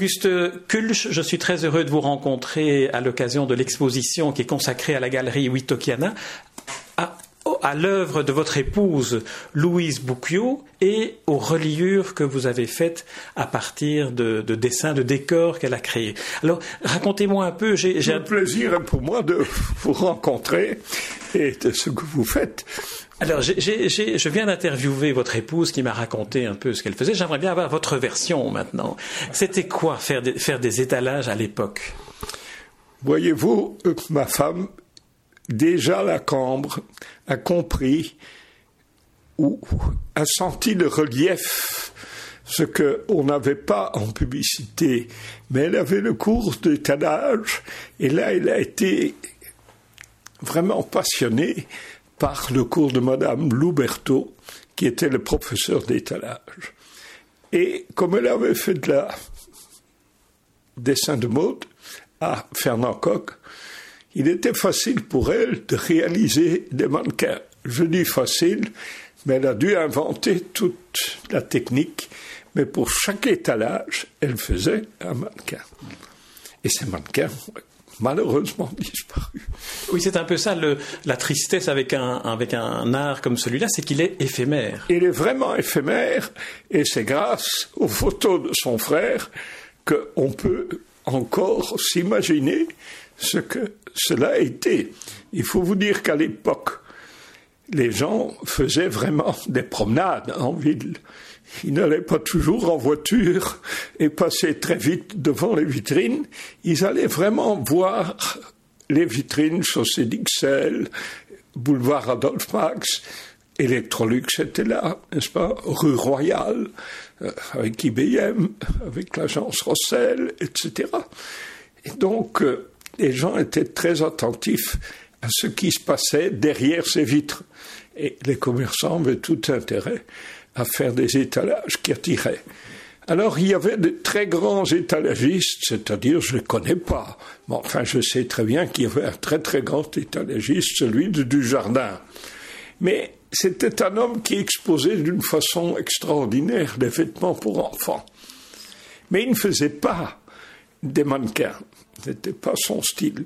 Auguste Kulch, je suis très heureux de vous rencontrer à l'occasion de l'exposition qui est consacrée à la galerie Witokiana, à, l'œuvre de votre épouse Louise Boucchio et aux reliures que vous avez faites à partir de, dessins, de décors qu'elle a créés. Alors, racontez-moi un peu. J'ai un plaisir pour moi de vous rencontrer et de ce que vous faites. Alors, je viens d'interviewer votre épouse qui m'a raconté un peu ce qu'elle faisait. J'aimerais bien avoir votre version maintenant. C'était quoi faire des, faire des étalages à l'époque? Voyez-vous, euh, ma femme, déjà la cambre, a compris ou a senti le relief, ce qu'on n'avait pas en publicité. Mais elle avait le cours d'étalage et là, elle a été vraiment passionnée par le cours de Madame Louberto, qui était le professeur d'étalage. Et comme elle avait fait de la dessin de mode à Fernand Coq, il était facile pour elle de réaliser des mannequins. Je dis facile, mais elle a dû inventer toute la technique. Mais pour chaque étalage, elle faisait un mannequin. Et ces mannequins malheureusement disparu. Oui, c'est un peu ça la tristesse avec un, avec un art comme celui-là, c'est qu'il est éphémère. Il est vraiment éphémère, et c'est grâce aux photos de son frère qu'on peut encore s'imaginer ce que cela a été. Il faut vous dire qu'à l'époque, les gens faisaient vraiment des promenades en ville. Ils n'allaient pas toujours en voiture et passaient très vite devant les vitrines. Ils allaient vraiment voir les vitrines chaussée d'Ixelles, boulevard Adolphe Max, Electrolux était là, n'est-ce pas, rue Royale, euh, avec IBM, avec l'agence Rossel, etc. Et donc, euh, les gens étaient très attentifs à ce qui se passait derrière ces vitres. Et les commerçants avaient tout intérêt à faire des étalages qui attiraient. Alors il y avait de très grands étalagistes, c'est-à-dire je ne connais pas, mais enfin je sais très bien qu'il y avait un très très grand étalagiste, celui de Dujardin. Mais c'était un homme qui exposait d'une façon extraordinaire des vêtements pour enfants. Mais il ne faisait pas des mannequins, n'était pas son style.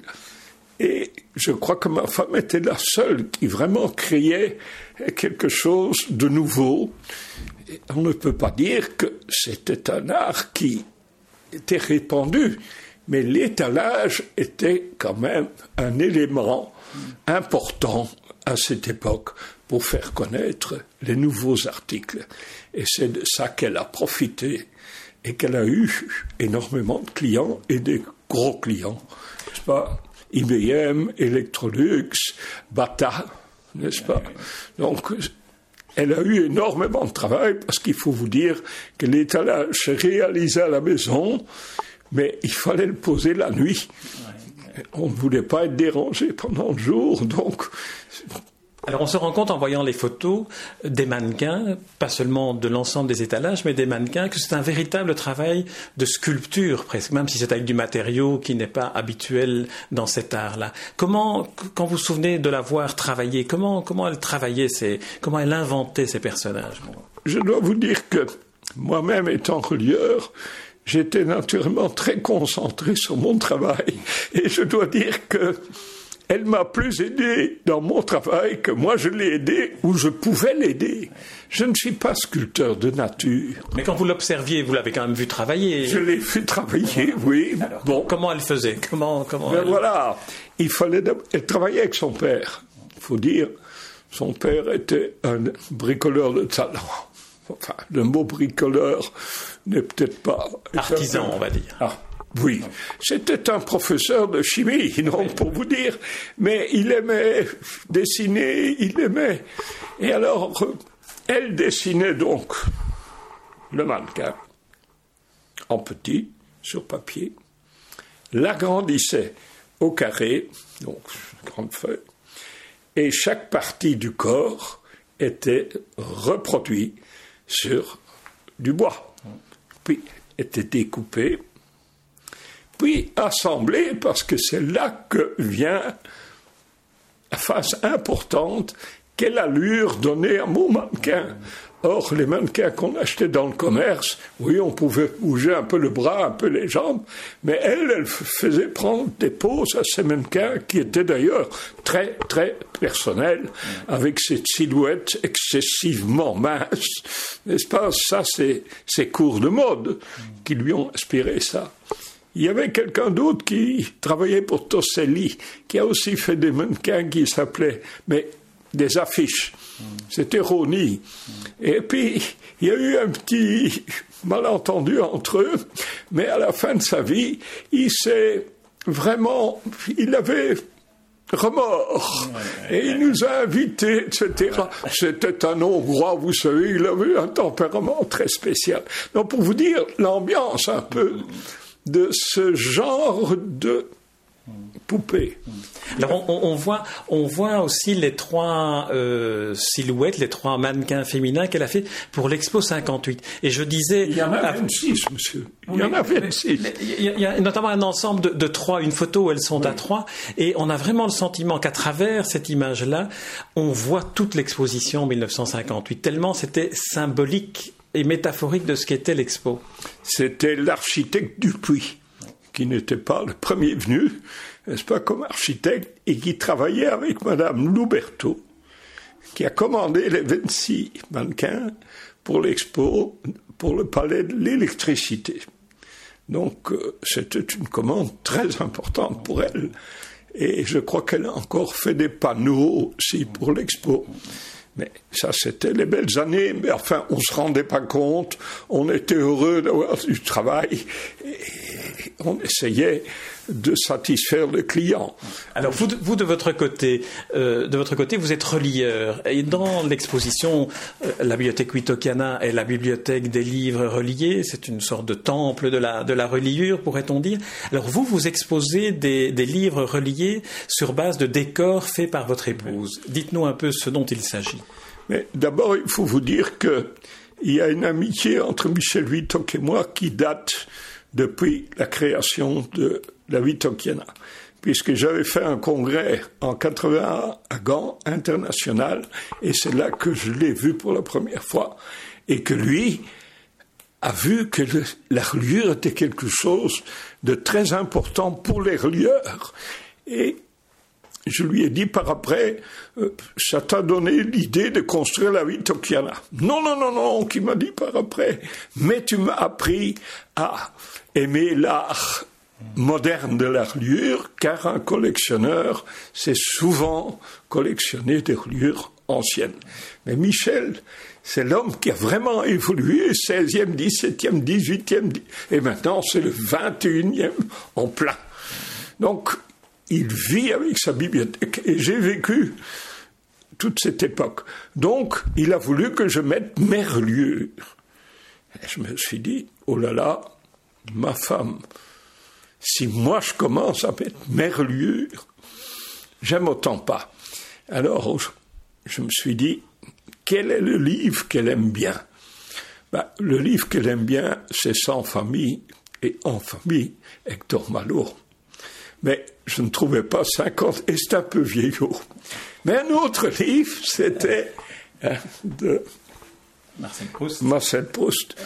Et je crois que ma femme était la seule qui vraiment créait quelque chose de nouveau. on ne peut pas dire que c'était un art qui était répandu, mais l'étalage était quand même un élément important à cette époque pour faire connaître les nouveaux articles. Et c'est de ça qu'elle a profité et qu'elle a eu énormément de clients et des gros clients. pas? IBM, Electrolux, Bata, n'est-ce pas? Donc, elle a eu énormément de travail parce qu'il faut vous dire que l'étalage se réalisait à la maison, mais il fallait le poser la nuit. On ne voulait pas être dérangé pendant le jour, donc alors on se rend compte en voyant les photos des mannequins, pas seulement de l'ensemble des étalages, mais des mannequins, que c'est un véritable travail de sculpture presque, même si c'est avec du matériau qui n'est pas habituel dans cet art-là. Comment, quand vous vous souvenez de la voir travailler, comment, comment elle travaillait, ces, comment elle inventait ces personnages Je dois vous dire que moi-même étant relieur, j'étais naturellement très concentré sur mon travail et je dois dire que elle m'a plus aidé dans mon travail que moi je l'ai aidé ou je pouvais l'aider. Je ne suis pas sculpteur de nature. Mais quand vous l'observiez, vous l'avez quand même vu travailler. Je l'ai vu travailler, oui. bon, comment elle faisait? Comment, comment ben voilà, il fallait. Elle travaillait avec son père. Il faut dire, son père était un bricoleur de talent. Enfin, le mot bricoleur n'est peut-être pas artisan, on va dire. Ah. Oui, c'était un professeur de chimie, non, pour vous dire, mais il aimait dessiner, il aimait. Et alors, elle dessinait donc le mannequin en petit, sur papier, l'agrandissait au carré, donc grande feuille, et chaque partie du corps était reproduite sur du bois, puis était découpée puis assembler, parce que c'est là que vient la phase importante, quelle allure donner à mon mannequin. Or, les mannequins qu'on achetait dans le commerce, oui, on pouvait bouger un peu le bras, un peu les jambes, mais elle, elle faisait prendre des poses à ces mannequins qui étaient d'ailleurs très, très personnels, avec cette silhouette excessivement mince. N'est-ce pas? Ça, c'est ces cours de mode qui lui ont inspiré ça. Il y avait quelqu'un d'autre qui travaillait pour Tosselli, qui a aussi fait des mannequins qui s'appelaient, mais des affiches. C'était Roni. Et puis, il y a eu un petit malentendu entre eux, mais à la fin de sa vie, il s'est vraiment, il avait remords. Et il nous a invités, etc. C'était un Hongrois, vous savez, il avait un tempérament très spécial. Donc, pour vous dire l'ambiance un peu de ce genre de poupée. Alors on, voit, on voit aussi les trois euh, silhouettes, les trois mannequins féminins qu'elle a fait pour l'Expo 58. Et je disais, il y en a 26, monsieur. Il y en a 26. Il y a notamment un ensemble de, trois, une photo où elles sont à trois, et on a vraiment le sentiment qu'à travers cette image-là, on voit toute l'exposition 1958. Tellement c'était symbolique et métaphorique de ce qu'était l'expo. C'était l'architecte Dupuis qui n'était pas le premier venu, n'est-ce pas, comme architecte, et qui travaillait avec Madame Louberto, qui a commandé les 26 mannequins pour l'expo, pour le palais de l'électricité. Donc, euh, c'était une commande très importante pour elle. Et je crois qu'elle a encore fait des panneaux aussi pour l'expo. Mais ça, c'était les belles années. Mais enfin, on se rendait pas compte. On était heureux d'avoir du travail. On essayait de satisfaire le client. Alors vous, vous de votre côté, euh, de votre côté, vous êtes relieur et dans l'exposition, euh, la bibliothèque Witokiana est la bibliothèque des livres reliés. C'est une sorte de temple de la de la reliure, pourrait-on dire. Alors vous, vous exposez des, des livres reliés sur base de décors faits par votre épouse. Dites-nous un peu ce dont il s'agit. Mais d'abord, il faut vous dire que il y a une amitié entre Michel Wittok et moi qui date depuis la création de la Wittokiana, puisque j'avais fait un congrès en 81 à Gand international, et c'est là que je l'ai vu pour la première fois, et que lui a vu que la reliure était quelque chose de très important pour les relieurs. Et je lui ai dit par après, euh, ça t'a donné l'idée de construire la Wittokiana. Non, non, non, non, qui m'a dit par après, mais tu m'as appris à aimer l'art moderne de la reliure, car un collectionneur sait souvent collectionner des reliures anciennes. Mais Michel, c'est l'homme qui a vraiment évolué, 16e, 17e, 18e, et maintenant c'est le 21e en plein. Donc, il vit avec sa bibliothèque, et j'ai vécu toute cette époque. Donc, il a voulu que je mette mes reliures. Et je me suis dit, oh là là, ma femme, si moi je commence à mettre merlure, j'aime autant pas. Alors je me suis dit, quel est le livre qu'elle aime bien? Ben, Le livre qu'elle aime bien, c'est Sans famille et En famille, Hector Malot. Mais je ne trouvais pas 50, et c'est un peu vieillot. Mais un autre livre, c'était hein, de Marcel Proust. Marcel Proust.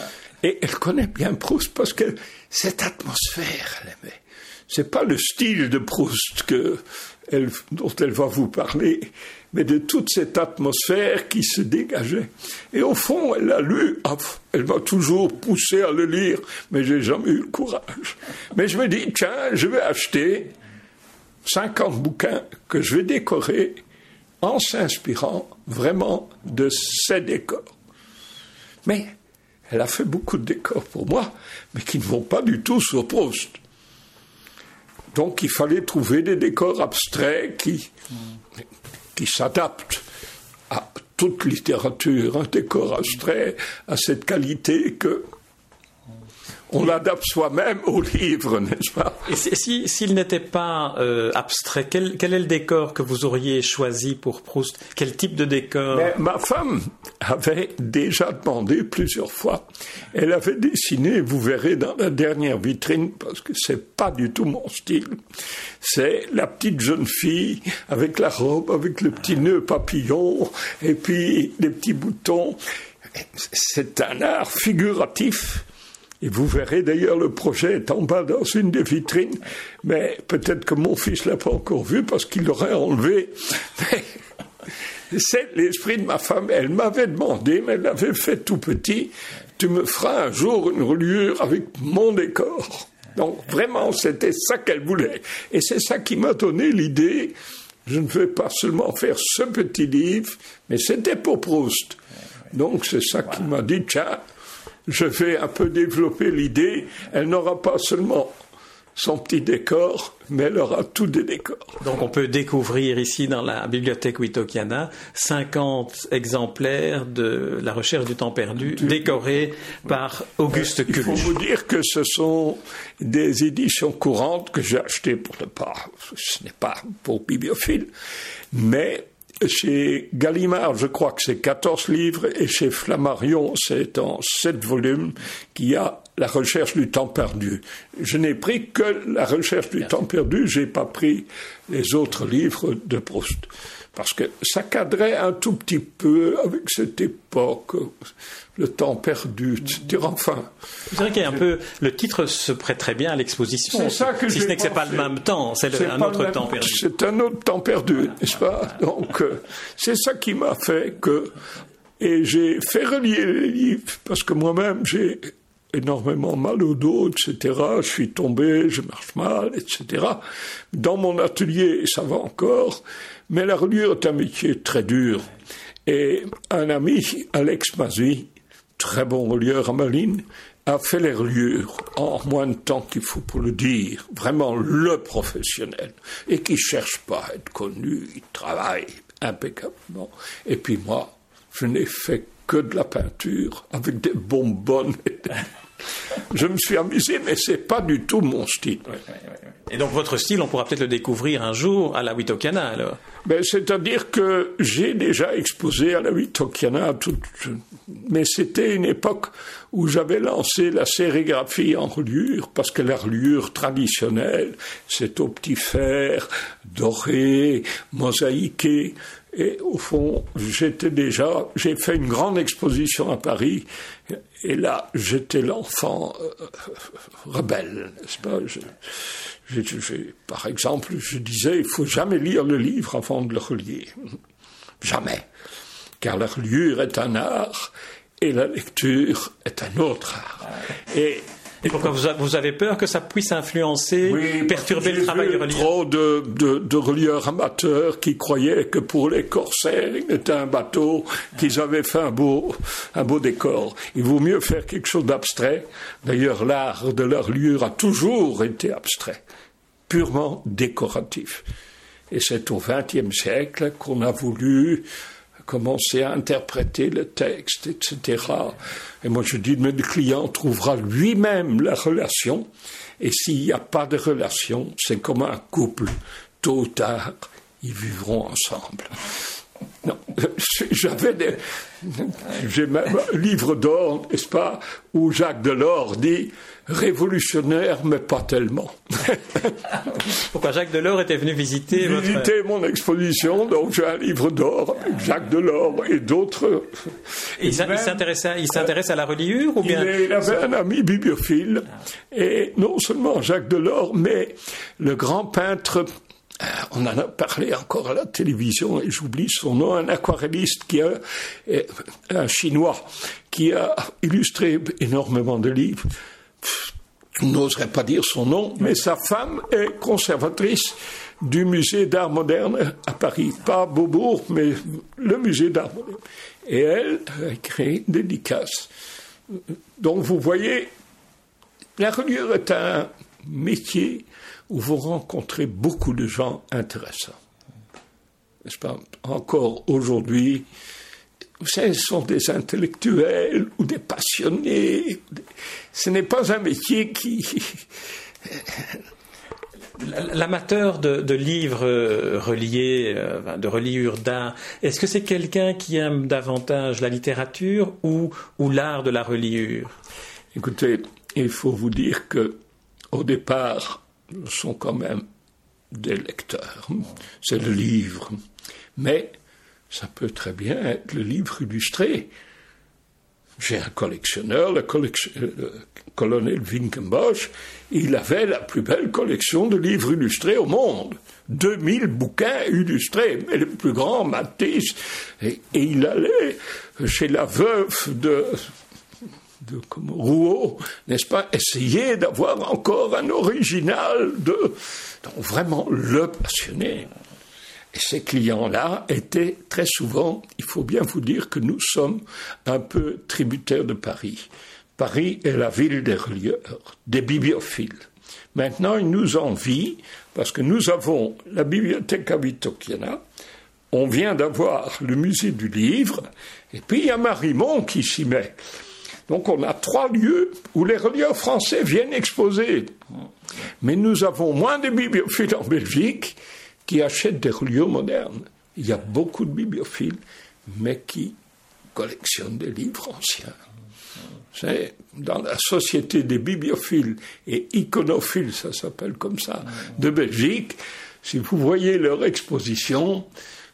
Et elle connaît bien Proust parce que cette atmosphère, elle aimait. C'est pas le style de Proust dont elle va vous parler, mais de toute cette atmosphère qui se dégageait. Et au fond, elle a lu, ah, elle m'a toujours poussé à le lire, mais j'ai jamais eu le courage. Mais je me dis, tiens, je vais acheter 50 bouquins que je vais décorer en s'inspirant vraiment de ces décors. Mais elle a fait beaucoup de décors pour moi, mais qui ne vont pas du tout sur Proust. Donc il fallait trouver des décors abstraits qui, qui s'adaptent à toute littérature, un décor abstrait à cette qualité que on l'adapte soi-même au livre, n'est-ce pas? Et s'il si, n'était pas euh, abstrait, quel, quel, est le décor que vous auriez choisi pour Proust? Quel type de décor? Ma femme avait déjà demandé plusieurs fois. Elle avait dessiné, vous verrez dans la dernière vitrine, parce que c'est pas du tout mon style. C'est la petite jeune fille avec la robe, avec le petit nœud papillon, et puis les petits boutons. c'est un art figuratif. Et vous verrez d'ailleurs le projet est en bas dans une des vitrines, mais peut-être que mon fils l'a pas encore vu parce qu'il l'aurait enlevé. c'est l'esprit de ma femme. Elle m'avait demandé, mais elle l'avait fait tout petit. Tu me feras un jour une reliure avec mon décor. Donc vraiment, c'était ça qu'elle voulait. Et c'est ça qui m'a donné l'idée. Je ne veux pas seulement faire ce petit livre, mais c'était pour Proust. Donc c'est ça qui m'a dit, tiens, je vais un peu développer l'idée, elle n'aura pas seulement son petit décor, mais elle aura tous des décors. Donc on peut découvrir ici dans la bibliothèque Witokiana 50 exemplaires de la recherche du temps perdu décorés par Auguste Culle. Il faut vous dire que ce sont des éditions courantes que j'ai achetées pour ne pas, ce n'est pas pour bibliophile, mais chez Gallimard, je crois que c'est 14 livres, et chez Flammarion, c'est en 7 volumes qu'il y a la recherche du temps perdu. Je n'ai pris que la recherche du temps perdu, j'ai pas pris les autres livres de Proust parce que ça cadrait un tout petit peu avec cette époque, le temps perdu, etc. Enfin. C'est vrai qu'il y a un peu, le titre se prête très bien à l'exposition. C'est ça que Si ce n'est que c'est pas le même temps, c'est un autre temps perdu. C'est un autre temps perdu, n'est-ce pas? Donc, euh, c'est ça qui m'a fait que, et j'ai fait relier les livres, parce que moi-même, j'ai énormément mal au dos, etc. Je suis tombé, je marche mal, etc. Dans mon atelier, ça va encore, mais la reliure est un métier très dur. Et un ami, Alex Mazui, très bon relieur à Malines, a fait les reliures en moins de temps qu'il faut pour le dire. Vraiment le professionnel. Et qui cherche pas à être connu, il travaille impeccablement. Et puis moi, je n'ai fait que de la peinture avec des bonbonnes. Je me suis amusé, mais c'est pas du tout mon style. Et donc votre style, on pourra peut-être le découvrir un jour à la Wittokiana alors ben, C'est-à-dire que j'ai déjà exposé à la Wittokiana, mais c'était une époque où j'avais lancé la sérigraphie en reliure, parce que la reliure traditionnelle, c'est au petit fer, doré, mosaïqué. Et au fond, j'étais déjà, j'ai fait une grande exposition à Paris, et là, j'étais l'enfant euh, rebelle, n'est-ce pas? Par exemple, je disais, il faut jamais lire le livre avant de le relier. Jamais. Car la reliure est un art et la lecture est un autre art. Et pourquoi vous, avez peur que ça puisse influencer, perturber le travail du relieur trop de, de, relieurs amateurs qui croyaient que pour les corsaires, il était un bateau, qu'ils avaient fait un beau, un beau décor. Il vaut mieux faire quelque chose d'abstrait. D'ailleurs, l'art de la reliure a toujours été abstrait, purement décoratif. Et c'est au XXe siècle qu'on a voulu commencer à interpréter le texte, etc. Et moi je dis, mais le client trouvera lui-même la relation, et s'il n'y a pas de relation, c'est comme un couple, tôt ou tard, ils vivront ensemble. Non, j'avais des, j'ai même un livre d'or, n'est-ce pas, où Jacques Delors dit révolutionnaire, mais pas tellement. Pourquoi Jacques Delors était venu visiter Visiter mon exposition, donc j'ai un livre d'or avec Jacques Delors et d'autres. Il s'intéresse à, il s'intéresse à la reliure ou bien il, avait un ami bibliophile et non seulement Jacques Delors, mais le grand peintre euh, on en a parlé encore à la télévision et j'oublie son nom, un aquarelliste qui a, euh, un chinois qui a illustré énormément de livres. Je n'oserais pas dire son nom, mais sa femme est conservatrice du musée d'art moderne à Paris. Pas Beaubourg, mais le musée d'art moderne. Et elle a créé une dédicace. Donc vous voyez, la reliure est un métier où vous rencontrez beaucoup de gens intéressants. N'est-ce pas? Encore aujourd'hui, vous savez, ce sont des intellectuels ou des passionnés. Ce n'est pas un métier qui. L'amateur de, livres euh, reliés, euh, de reliures d'art, est-ce que c'est quelqu'un qui aime davantage la littérature ou, ou l'art de la reliure? Écoutez, il faut vous dire que au départ, sont quand même des lecteurs. C'est le livre. Mais ça peut très bien être le livre illustré. J'ai un collectionneur, le, colonel Winkenbosch, il avait la plus belle collection de livres illustrés au monde. 2000 bouquins illustrés, mais le plus grand, Matisse. Et, il allait chez la veuve de, de Rouault, n'est-ce pas, essayer d'avoir encore un original de. Donc vraiment le passionné. Et ces clients-là étaient très souvent, il faut bien vous dire que nous sommes un peu tributaires de Paris. Paris est la ville des relieurs, des bibliophiles. Maintenant, ils nous envient parce que nous avons la bibliothèque Abitokiana, on vient d'avoir le musée du livre, et puis il y a Marimont qui s'y met. Donc on a trois lieux où les relieurs français viennent exposer. Mais nous avons moins de bibliophiles en Belgique qui achètent des reliures modernes. Il y a beaucoup de bibliophiles, mais qui collectionnent des livres anciens. C'est dans la société des bibliophiles et iconophiles, ça s'appelle comme ça, de Belgique. Si vous voyez leur exposition,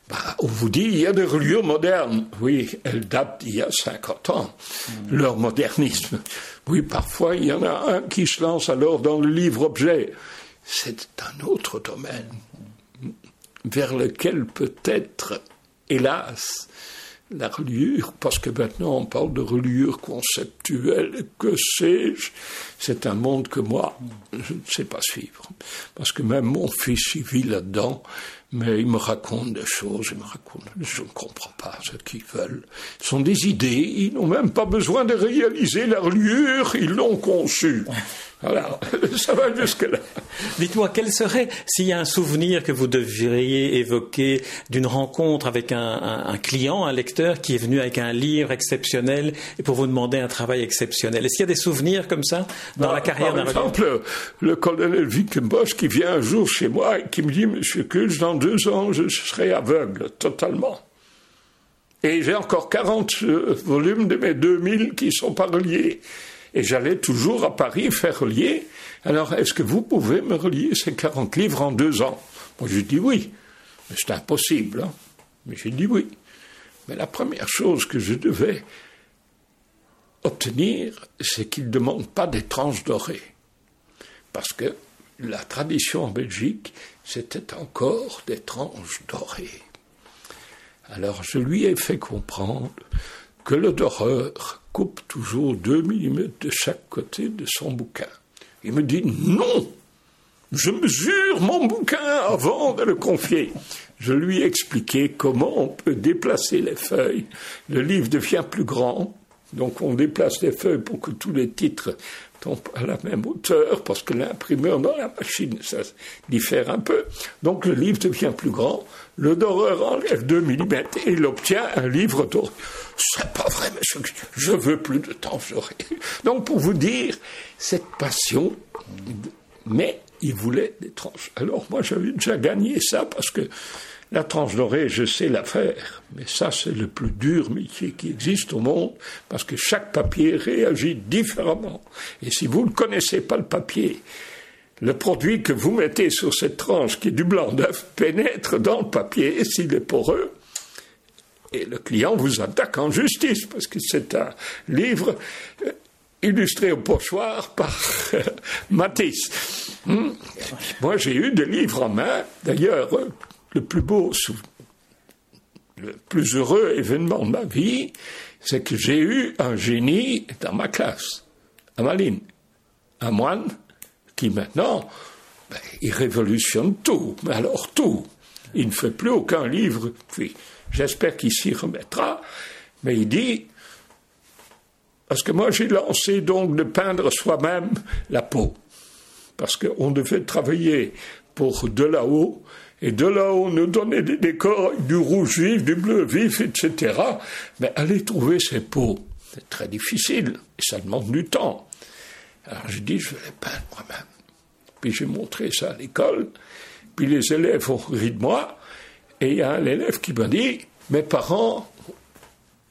bah, on vous dit il y a des reliures modernes. Oui, elles datent d'il y a 50 ans, leur modernisme. Oui, parfois il y en a un qui se lance alors dans le livre-objet. C'est un autre domaine vers lequel peut-être, hélas, la reliure, parce que maintenant on parle de reliure conceptuelle, que sais-je, c'est un monde que moi, je ne sais pas suivre. Parce que même mon fils, il vit là-dedans, mais il me raconte des choses, il me raconte, je ne comprends pas ce qu'ils veulent. Ce sont des idées, ils n'ont même pas besoin de réaliser la reliure, ils l'ont conçue. Voilà, ça va jusque-là. Dites-moi, quel serait, s'il y a un souvenir que vous devriez évoquer d'une rencontre avec un, client, un lecteur qui est venu avec un livre exceptionnel et pour vous demander un travail exceptionnel? Est-ce qu'il y a des souvenirs comme ça dans la carrière d'un Par exemple, le colonel Wickenbosch qui vient un jour chez moi et qui me dit, Monsieur Kulz, dans deux ans, je serai aveugle, totalement. Et j'ai encore 40 euh, volumes de mes 2000 qui sont pas reliés et j'allais toujours à Paris faire relier. Alors, est-ce que vous pouvez me relier ces 40 livres en deux ans? Moi, j'ai dit oui. Mais c'est impossible. Hein. Mais j'ai dit oui. Mais la première chose que je devais obtenir, c'est qu'il ne demande pas des tranches dorées. Parce que la tradition en Belgique, c'était encore des tranches dorées. Alors je lui ai fait comprendre que le doreur coupe toujours deux millimètres de chaque côté de son bouquin. Il me dit non, je mesure mon bouquin avant de le confier. Je lui ai expliqué comment on peut déplacer les feuilles. Le livre devient plus grand, donc on déplace les feuilles pour que tous les titres à la même hauteur, parce que l'imprimeur dans la machine, ça diffère un peu. Donc le livre devient plus grand, le doreur enlève 2 mm et il obtient un livre doré. C'est pas vrai, monsieur, je veux plus de temps, j'aurai. Donc pour vous dire, cette passion, mais il voulait des tranches. Alors moi j'avais déjà gagné ça parce que la tranche dorée, je sais la faire, mais ça c'est le plus dur métier qui existe au monde parce que chaque papier réagit différemment. Et si vous ne connaissez pas le papier, le produit que vous mettez sur cette tranche qui est du blanc d'œuf pénètre dans le papier s'il est poreux, et le client vous attaque en justice parce que c'est un livre euh, illustré au pochoir par euh, Matisse. Hmm. Moi, j'ai eu des livres en main. D'ailleurs, le plus beau, le plus heureux événement de ma vie, c'est que j'ai eu un génie dans ma classe, à Malines, un moine qui maintenant, ben, il révolutionne tout, mais alors tout. Il ne fait plus aucun livre, puis J'espère qu'il s'y remettra. Mais il dit, parce que moi j'ai lancé donc de peindre soi-même la peau. Parce qu'on devait travailler pour de là-haut, et de là-haut on nous donnait des décors, du rouge vif, du bleu vif, etc. Mais aller trouver ces peaux, c'est très difficile, ça demande du temps. Alors j'ai dit, je vais les peindre moi-même. Puis j'ai montré ça à l'école, puis les élèves ont ri de moi, et il y a un élève qui m'a dit Mes parents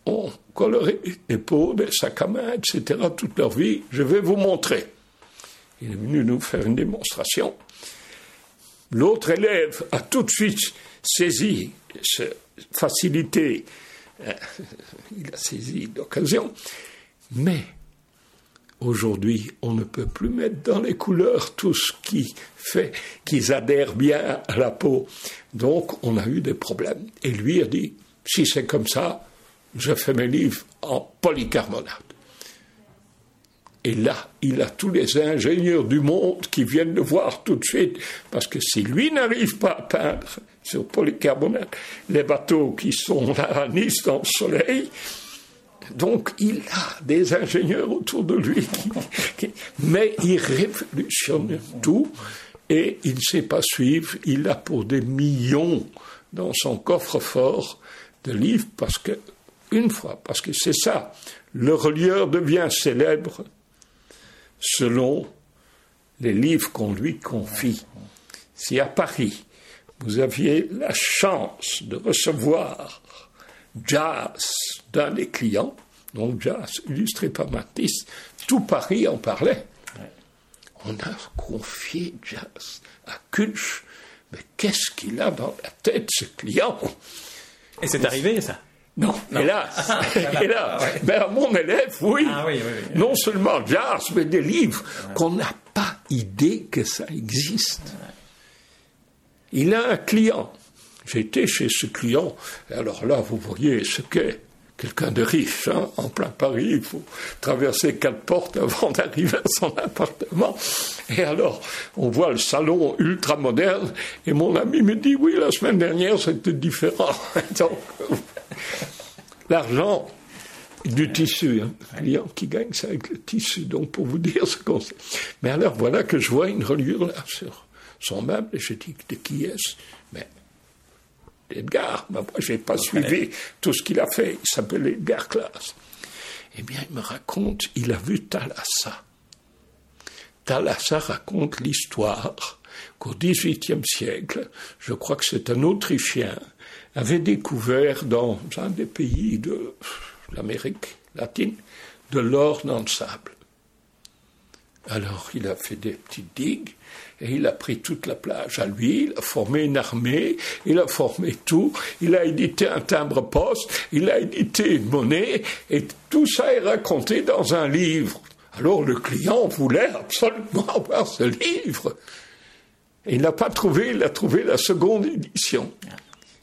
ont coloré les peaux, des sacs à main, etc., toute leur vie. Je vais vous montrer. Il est venu nous faire une démonstration. L'autre élève a tout de suite saisi cette facilité. Euh, il a saisi l'occasion. Mais aujourd'hui, on ne peut plus mettre dans les couleurs tout ce qui fait qu'ils adhèrent bien à la peau. Donc, on a eu des problèmes. Et lui a dit, si c'est comme ça, je fais mes livres en polycarbonate. Et là, il a tous les ingénieurs du monde qui viennent le voir tout de suite, parce que si lui n'arrive pas à peindre sur polycarbonate les bateaux qui sont là à Nice dans le soleil, donc il a des ingénieurs autour de lui, mais il révolutionne tout et il ne sait pas suivre. Il a pour des millions dans son coffre-fort de livres parce que, une fois, parce que c'est ça, le relieur devient célèbre selon les livres qu'on lui confie. Si à Paris, vous aviez la chance de recevoir Jazz d'un des clients, donc Jazz illustré par Matisse, tout Paris en parlait. On a confié Jazz à Kulch, mais qu'est-ce qu'il a dans la tête, ce client? Et c'est arrivé, ça? Non, hélas, hélas. Ah, Mais à mon élève, oui. Ah, oui, oui, Non seulement jazz, mais des livres qu'on n'a pas idée que ça existe. Il a un client. J'étais chez ce client. alors là, vous voyez ce qu'est quelqu'un de riche, hein, en plein Paris. Il faut traverser quatre portes avant d'arriver à son appartement. Et alors, on voit le salon ultra moderne. Et mon ami me dit, oui, la semaine dernière, c'était différent. Donc, L'argent du tissu, hein. client qui gagne ça avec le tissu. Donc pour vous dire ce qu'on sait. Mais alors voilà que je vois une reliure là sur son meuble et je dis de qui est-ce? Mais Edgar, moi je n'ai pas suivi tout ce qu'il a fait. Il s'appelle Edgar Class. Eh bien il me raconte, il a vu Thalassa. Thalassa raconte l'histoire qu'au XVIIIe siècle, je crois que c'est un Autrichien avait découvert dans un des pays de l'Amérique latine de l'or dans le sable. Alors il a fait des petites digues et il a pris toute la plage à lui, il a formé une armée, il a formé tout, il a édité un timbre-poste, il a édité une monnaie et tout ça est raconté dans un livre. Alors le client voulait absolument avoir ce livre. Il n'a pas trouvé, il a trouvé la seconde édition.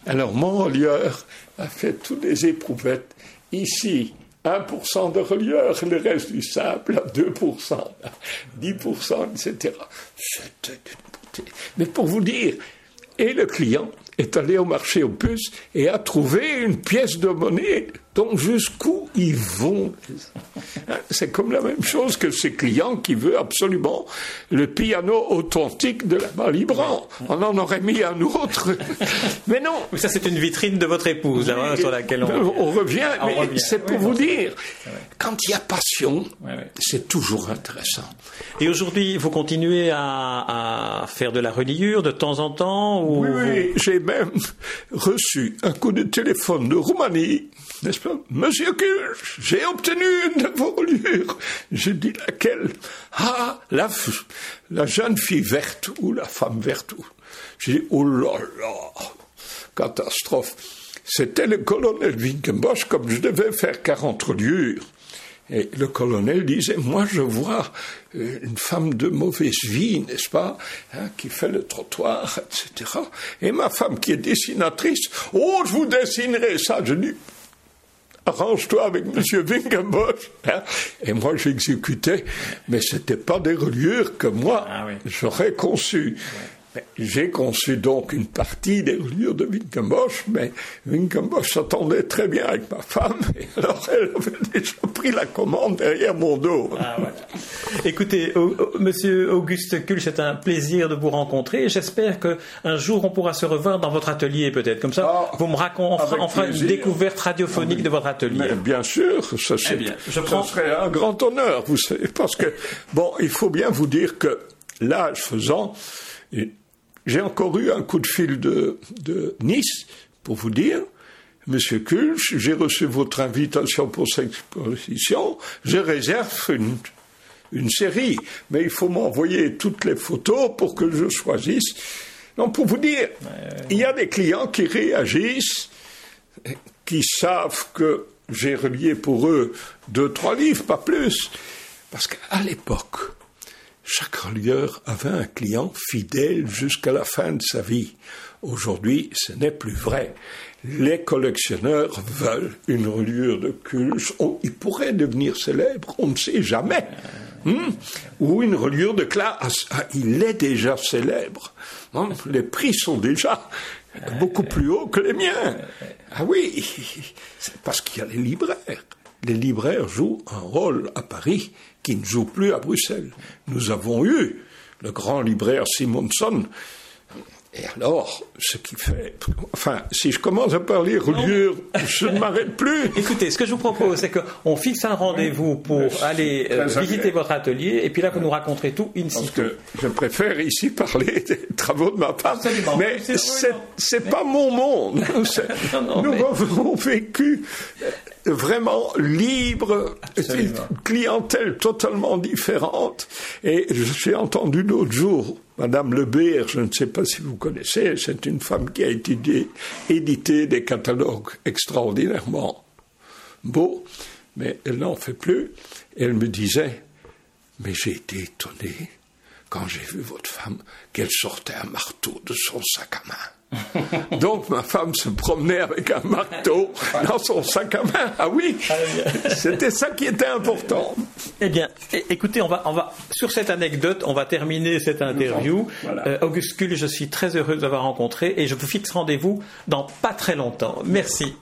Alors mon relieur a fait toutes les éprouvettes. Ici, 1% de relieur, le reste du sable à 2%, 10%, etc. C'était une beauté. Mais pour vous dire, et le client est allé au marché aux puces et a trouvé une pièce de monnaie donc jusqu'où ils vont hein, C'est comme la même chose que ces clients qui veut absolument le piano authentique de la Malibran. On en aurait mis un autre. Mais non. Mais ça c'est une vitrine de votre épouse hein, sur laquelle on, on revient. mais c'est pour vous dire, quand il y a passion, c'est toujours intéressant. Et aujourd'hui, vous continuez à, à, faire de la reliure de temps en temps ou... Oui, oui. j'ai même reçu un coup de téléphone de Roumanie n'est-ce Monsieur Kirsch, j'ai obtenu une de vos reliures. Je dis laquelle? Ah, la, jeune fille verte ou la femme verte. J'ai dit, oh là là, catastrophe. C'était le colonel Winkenbosch, comme je devais faire 40 reliures. Et le colonel disait, moi je vois euh, une femme de mauvaise vie, n'est-ce pas, hein, qui fait le trottoir, etc. Et ma femme qui est dessinatrice, oh, je vous dessinerai ça. Je dis, arrange-toi avec M. Wingenbosch. Hein. Et moi, j'exécutais, mais ce n'était pas des reliures que moi, ah j'aurais conçues. J'ai conçu donc une partie des reliures de Winkenbosch, mais Winkenbosch s'entendait très bien avec ma femme, et alors elle avait déjà pris la commande derrière mon dos. Ah, Écoutez, monsieur Auguste Kuhl, c'est un plaisir de vous rencontrer. J'espère qu'un jour on pourra se revoir dans votre atelier, peut-être. Comme ça, ah, vous me racontez, enfin une découverte radiophonique de votre atelier. bien sûr, ça, eh bien, je prends... serait un grand honneur, vous savez, parce que, bon, il faut bien vous dire que l'âge faisant, j'ai encore eu un coup de fil de, Nice pour vous dire, Monsieur Kulch, j'ai reçu votre invitation pour cette exposition, je réserve une, une série, mais il faut m'envoyer toutes les photos pour que je choisisse. Donc pour vous dire, il y a des clients qui réagissent, qui savent que j'ai relié pour eux deux, trois livres, pas plus. Parce qu'à l'époque, chaque relieur avait un client fidèle jusqu'à la fin de sa vie. Aujourd'hui, ce n'est plus vrai. Les collectionneurs veulent une reliure de Kulch. il pourrait devenir célèbre, on ne sait jamais. Hmm? Ou une reliure de classe. Ah, il est déjà célèbre. Les prix sont déjà beaucoup plus hauts que les miens. Ah oui, c'est parce qu'il y a les libraires. Les libraires jouent un rôle à Paris qui ne joue plus à Bruxelles. Nous avons eu le grand libraire Simonson et alors, ce qui fait. Enfin, si je commence à parler reliure, je ne m'arrête plus. Écoutez, ce que je vous propose, c'est qu'on fixe un rendez-vous pour aller euh, visiter votre atelier, et puis là, vous nous raconterez tout in situ. Parce que je préfère ici parler des travaux de ma femme. Mais c'est pas mon monde. nous avons vécu vraiment libre, une clientèle totalement différente. Et j'ai entendu l'autre jour Madame Lebert, je ne sais pas si vous connaissez, c'est une femme qui a étudié, édité des catalogues extraordinairement beaux, mais elle n'en fait plus. Elle me disait, mais j'ai été étonné quand j'ai vu votre femme qu'elle sortait un marteau de son sac à main. Donc ma femme se promenait avec un marteau dans son sac à main. Ah oui, c'était ça qui était important. Eh bien, écoutez, on va, on va sur cette anecdote, on va terminer cette interview. Euh, Auguste Kuhl, je suis très heureux de vous avoir rencontré et je vous fixe rendez-vous dans pas très longtemps. Merci.